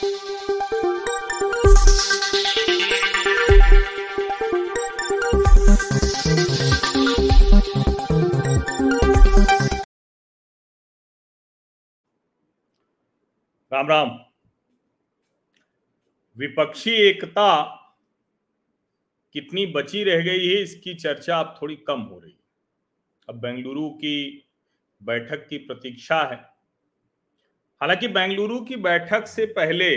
राम राम। विपक्षी एकता कितनी बची रह गई है, इसकी चर्चा अब थोड़ी कम हो रही है। अब बेंगलुरु की बैठक की प्रतीक्षा है। हालाँकि बेंगलुरु की बैठक से पहले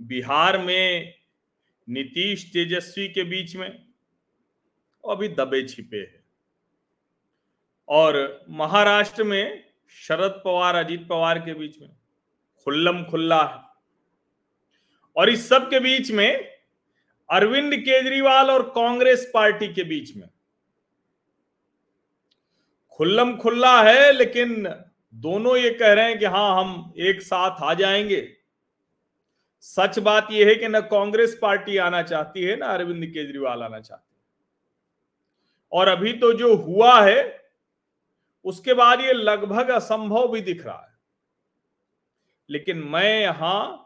बिहार में नीतीश तेजस्वी के बीच में अभी दबे छिपे हैं। और महाराष्ट्र में शरद पवार, अजीत पवार के बीच में खुल्लम खुल्ला है। और इस सब के बीच में अरविंद केजरीवाल और कांग्रेस पार्टी के बीच में खुल्लम खुल्ला है, लेकिन दोनों ये कह रहे हैं कि हाँ हम एक साथ आ जाएँगे। सच बात यह है कि ना कांग्रेस पार्टी आना चाहती है, ना अरविंद केजरीवाल आना चाहती है। और अभी तो जो हुआ है, उसके बाद ये लगभग असंभव भी दिख रहा है। लेकिन मैं यहाँ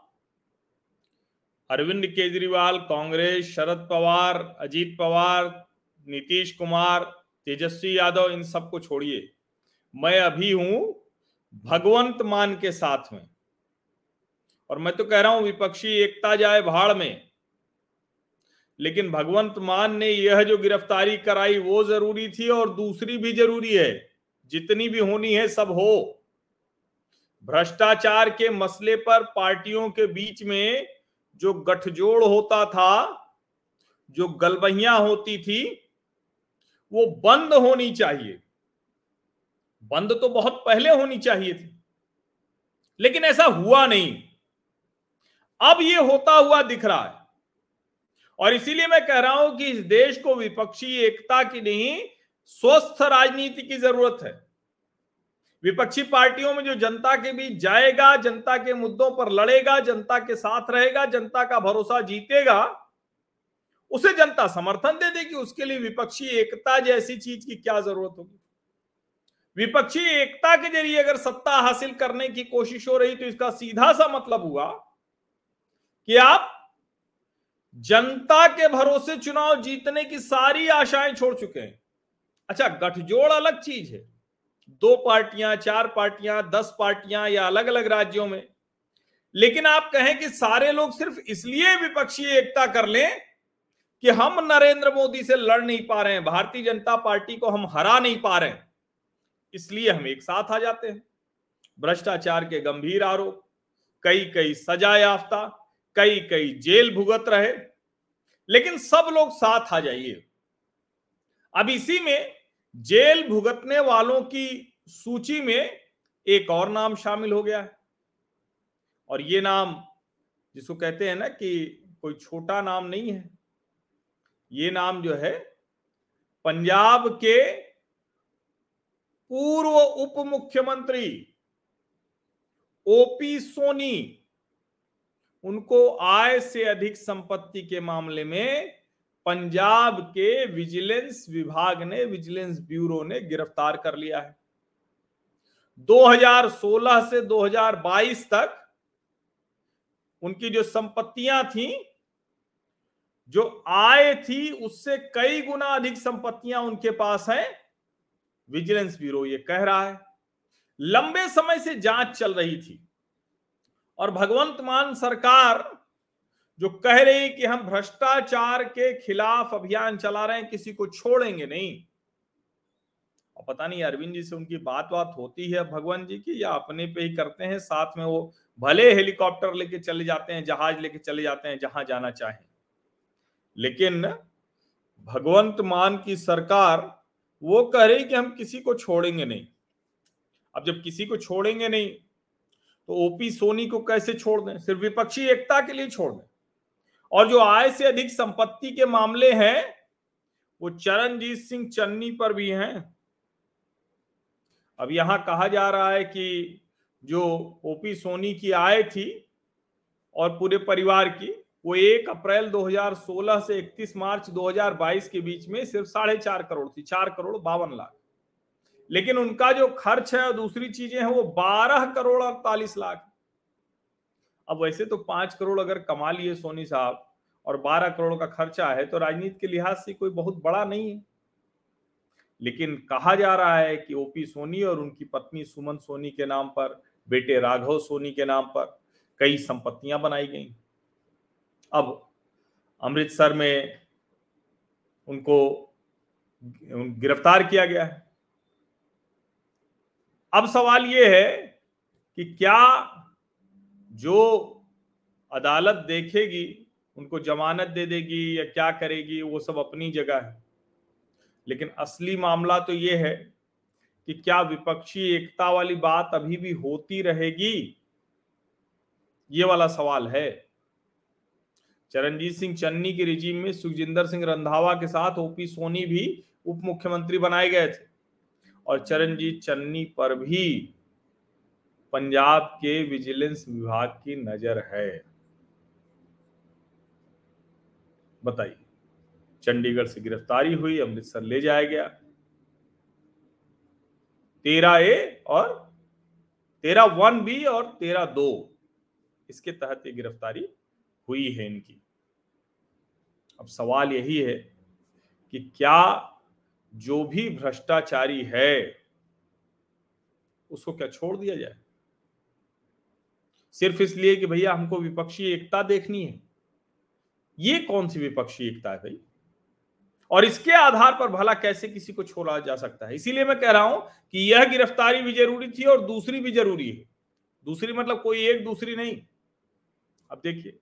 अरविंद केजरीवाल, कांग्रेस, शरद पवार, अजीत पवार, नीतीश कुमार, तेजस्वी यादव, इन सबको छोड़िए। मैं अभी हूँ भगवंत मान के साथ में। और मैं तो कह रहा हूँ, विपक्षी एकता जाए भाड़ में। लेकिन भगवंत मान ने यह जो गिरफ्तारी कराई, वो ज़रूरी थी और दूसरी भी ज़रूरी है। जितनी भी होनी है, सब हो। भ्रष्टाचार के मसले पर पार्टियों के बीच में जो गठजोड़ होता था, जो गलबहियाँ होती थी, वो बंद होनी चाहिए। बंद तो बहुत पहले होनी चाहिए थी, लेकिन ऐसा हुआ नहीं। अब ये होता हुआ दिख रहा है। और इसीलिए मैं कह रहा हूँ कि इस देश को विपक्षी एकता की नहीं, स्वस्थ राजनीति की ज़रूरत है। विपक्षी पार्टियों में जो जनता के बीच जाएगा, जनता के मुद्दों पर लड़ेगा, जनता के साथ रहेगा, जनता का भरोसा जीतेगा, उसे जनता समर्थन दे देगी, उसके लिए विपक्षी एकता जैसी चीज़ की क्या ज़रूरत होगी? विपक्षी एकता के ज़रिए अगर सत्ता हासिल करने की कोशिश हो रही तो इसका सीधा सा मतलब हुआ कि आप जनता के भरोसे चुनाव जीतने की सारी आशाएँ छोड़ चुके हैं। अच्छा गठजोड़ अलग चीज़ है। दो पार्टियाँ, चार पार्टियाँ, दस पार्टियाँ या अलग अलग राज्यों में। लेकिन आप कहें कि सारे लोग सिर्फ़ इसलिए विपक्षी एकता कर लें कि हम नरेंद्र मोदी से लड़ नहीं पा रहे हैं, भारतीय जनता पार्टी को हम हरा नहीं पा रहे हैं। इसलिए हम एक साथ आ जाते हैं। भ्रष्टाचार के गंभीर आरोप कई कई सजा याफ्ता कई कई जेल भुगत रहे, लेकिन सब लोग साथ आ जाइए। अब इसी में जेल भुगतने वालों की सूची में एक और नाम शामिल हो गया है। और ये नाम, जिसको कहते हैं ना कि कोई छोटा नाम नहीं है, ये नाम जो है, पंजाब के पूर्व उप मुख्यमंत्री ओपी सोनी, उनको आय से अधिक संपत्ति के मामले में पंजाब के विजिलेंस विभाग ने, विजिलेंस ब्यूरो ने गिरफ़्तार कर लिया है। 2016 से 2022 तक उनकी जो संपत्तियाँ थी, जो आय थी, उससे कई गुना अधिक संपत्तियाँ उनके पास हैं। विजिलेंस ब्यूरो ये कह रहा है, लंबे समय से जाँच चल रही थी और भगवंत मान सरकार जो कह रही कि हम भ्रष्टाचार के खिलाफ अभियान चला रहे हैं, किसी को छोड़ेंगे नहीं। और पता नहीं, अरविंद जी से उनकी बात बात होती है भगवान जी की, या अपने पे ही करते हैं, साथ में वो भले हेलीकॉप्टर लेके चले जाते हैं, जहाज़ लेके चले जाते हैं, जहाँ जाना चाहें। लेकिन भगवंत मान की सरकार वो कह रही कि हम किसी को छोड़ेंगे नहीं। अब जब किसी को छोड़ेंगे नहीं तो ओपी सोनी को कैसे छोड़ दें? सिर्फ़ विपक्षी एकता के लिए छोड़ दें। और जो आय से अधिक संपत्ति के मामले हैं, वो चरणजीत सिंह चन्नी पर भी हैं। अब यहाँ कहा जा रहा है कि जो ओपी सोनी की आय थी और पूरे परिवार की वो एक अप्रैल 2016 से 31 मार्च 2022 के बीच में सिर्फ़ साढ़े चार करोड़ थी, चार करोड़ बावन लाख। लेकिन उनका जो खर्च है और दूसरी चीज़ें हैं, वो बारह करोड़ अड़तालीस लाख। अब वैसे तो पाँच करोड़ अगर कमा लिए सोनी साहब और बारह करोड़ का खर्चा है तो राजनीति के लिहाज से कोई बहुत बड़ा नहीं है। लेकिन कहा जा रहा है कि ओपी सोनी और उनकी पत्नी सुमन सोनी के नाम पर, बेटे राघव सोनी के नाम पर कई संपत्तियाँ बनाई गई। अब अमृतसर में उनको गिरफ़्तार किया गया है। अब सवाल यह है कि क्या जो अदालत देखेगी, उनको जमानत दे देगी या क्या करेगी, वो सब अपनी जगह है। लेकिन असली मामला तो ये है कि क्या विपक्षी एकता वाली बात अभी भी होती रहेगी? ये वाला सवाल है। चरणजीत सिंह चन्नी के रिजीम में सुखजिंदर सिंह रंधावा के साथ ओपी सोनी भी उप मुख्यमंत्री बनाए गए थे। और चरणजीत चन्नी पर भी पंजाब के विजिलेंस विभाग की नज़र है। बताइए, चंडीगढ़ से गिरफ्तारी हुई, अमृतसर ले जाया गया। तेरह ए और तेरह वन बी और तेरह दो, इसके तहत ये गिरफ्तारी हुई है इनकी। अब सवाल यही है कि क्या जो भी भ्रष्टाचारी है, उसको क्या छोड़ दिया जाए? सिर्फ़ इसलिए कि भैया हमको विपक्षी एकता देखनी है। ये कौन सी विपक्षी एकता है भाई? और इसके आधार पर भला कैसे किसी को छोड़ा जा सकता है? इसीलिए मैं कह रहा हूँ कि यह गिरफ्तारी भी ज़रूरी थी और दूसरी भी ज़रूरी है। दूसरी मतलब कोई एक, दूसरी नहीं। अब देखिए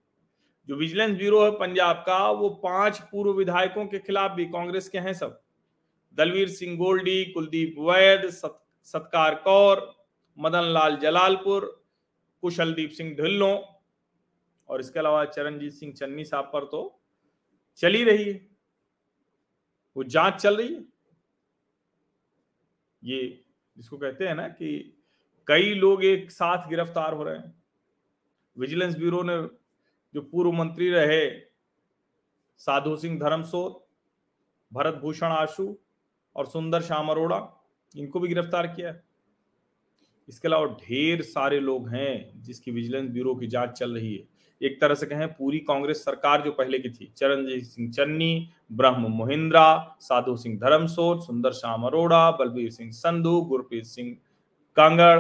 जो विजिलेंस ब्यूरो है पंजाब का वो पाँच पूर्व विधायकों के खिलाफ भी कांग्रेस के हैं सब। दलवीर सिंह गोल्डी कुलदीप वैद सत, सत्कार कौर मदन लाल जलालपुर कुशलदीप सिंह ढिल्लो और इसके अलावा चरणजीत सिंह चन्नी साहब पर तो चली रही है। वो जाँच चल रही है। ये जिसको कहते हैं ना कि कई लोग एक साथ गिरफ़्तार हो रहे हैं। विजिलेंस ब्यूरो ने जो पूर्व मंत्री रहे, साधु सिंह धर्मसोत, भरत भूषण आशु और सुंदर श्याम अरोड़ा, इनको भी गिरफ़्तार किया इसके अलावा ढेर सारे लोग हैं जिसकी विजिलेंस ब्यूरो की जाँच चल रही है। एक तरह से कहें, पूरी कांग्रेस सरकार जो पहले की थी, चरणजीत सिंह चन्नी, ब्रह्म मोहिंद्रा, साधु सिंह धर्मसोत, सुंदर श्याम अरोड़ा, बलबीर सिंह संधु, गुरप्रीत सिंह कांगड़,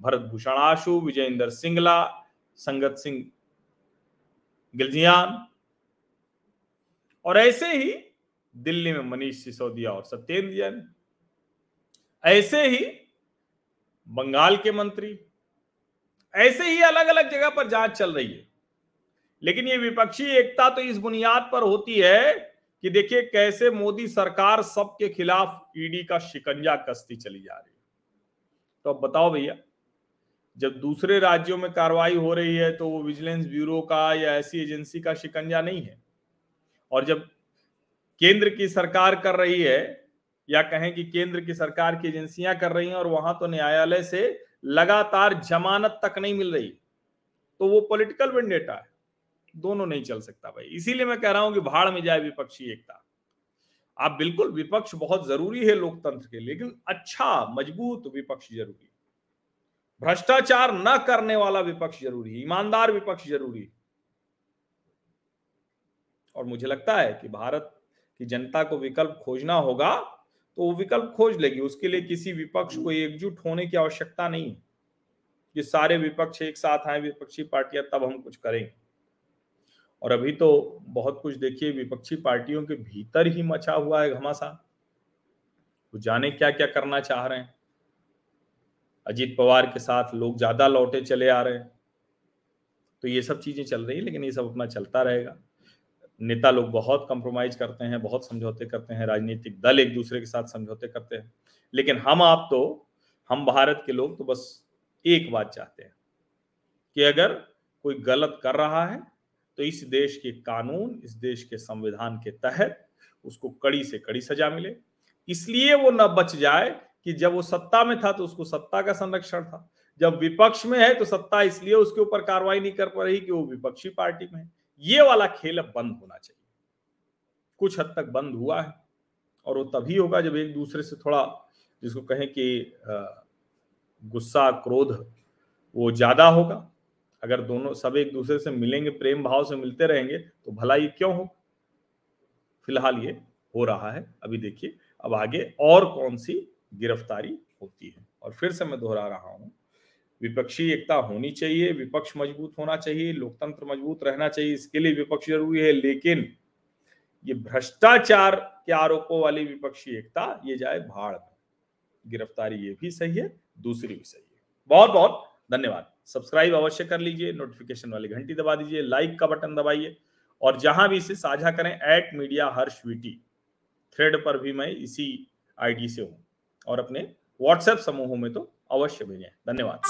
भरत भूषण आशु, विजयेंद्र सिंगला, संगत सिंह गिलजियान और ऐसे ही दिल्ली में मनीष सिसोदिया और सत्येंद्र जैन। ऐसे ही बंगाल के मंत्री। ऐसे ही अलग अलग जगह पर जाँच चल रही है। लेकिन ये विपक्षी एकता तो इस बुनियाद पर होती है कि देखिए कैसे मोदी सरकार सबके खिलाफ ईडी का शिकंजा कसती चली जा रही है। तो अब बताओ भैया। जब दूसरे राज्यों में कार्रवाई हो रही है तो वो विजिलेंस ब्यूरो का या ऐसी एजेंसी का शिकंजा नहीं है। और जब केंद्र की सरकार कर रही है, या कहें कि केंद्र की सरकार की एजेंसियाँ कर रही हैं, और वहाँ तो न्यायालय से लगातार जमानत तक नहीं मिल रही तो वो पॉलिटिकल वेंडेटा है। दोनों नहीं चल सकता भाई। इसीलिए मैं कह रहा हूँ कि भाड़ में जाए विपक्षी एकता। आप बिल्कुल विपक्ष बहुत ज़रूरी है लोकतंत्र के लिए, लेकिन अच्छा मज़बूत विपक्ष ज़रूरी भ्रष्टाचार न करने वाला विपक्ष ज़रूरी ईमानदार विपक्ष ज़रूरी और मुझे लगता है कि भारत की जनता को विकल्प खोजना होगा तो वो विकल्प खोज लेगी, उसके लिए किसी विपक्ष को एकजुट होने की आवश्यकता नहीं है। कि सारे विपक्ष एक साथ आए, विपक्षी पार्टियाँ, तब हम कुछ करेंगे। और अभी तो बहुत कुछ देखिए, विपक्षी पार्टियों के भीतर ही मचा हुआ है घमासान। वो जाने क्या क्या करना चाह रहे हैं। अजीत पवार के साथ लोग ज़्यादा लौटे चले आ रहे हैं। तो ये सब चीज़ें चल रही है, लेकिन ये सब अपना चलता रहेगा। नेता लोग बहुत कंप्रोमाइज करते हैं, बहुत समझौते करते हैं, राजनीतिक दल एक दूसरे के साथ समझौते करते हैं। लेकिन हम आप तो हम भारत के लोग तो बस एक बात चाहते हैं कि अगर कोई गलत कर रहा है तो इस देश के कानून, इस देश के संविधान के तहत उसको कड़ी से कड़ी सजा मिले। इसलिए वो न बच जाए कि जब वो सत्ता में था तो उसको सत्ता का संरक्षण था। जब विपक्ष में है तो सत्ता इसलिए उसके ऊपर कार्रवाई नहीं कर पा रही कि वो विपक्षी पार्टी में है। ये वाला खेल अब बंद होना चाहिए। कुछ हद तक बंद हुआ है और वो तभी होगा जब एक दूसरे से थोड़ा जिसको कहें कि गुस्सा, क्रोध वो ज़्यादा होगा। अगर दोनों सब एक दूसरे से मिलेंगे, प्रेम भाव से मिलते रहेंगे तो भला ये क्यों हो फ़िलहाल ये हो रहा है। अभी देखिए, अब आगे और कौन सी गिरफ्तारी होती है। और फिर से मैं दोहरा रहा हूँ, विपक्षी एकता होनी चाहिए, विपक्ष मज़बूत होना चाहिए, लोकतंत्र मज़बूत रहना चाहिए, इसके लिए विपक्ष ज़रूरी है। लेकिन ये भ्रष्टाचार के आरोपों वाली विपक्षी एकता, ये जाए भाड़ में। गिरफ्तारी ये भी सही है, दूसरी भी सही है। बहुत बहुत धन्यवाद। सब्सक्राइब अवश्य कर लीजिए, नोटिफिकेशन वाली घंटी दबा दीजिए, लाइक का बटन दबाइए, और जहाँ भी इसे साझा करें at media Harsh VT. Thread पर भी मैं इसी आईडी से हूँ। और अपने व्हाट्सएप समूहों में तो अवश्य भेजें। धन्यवाद।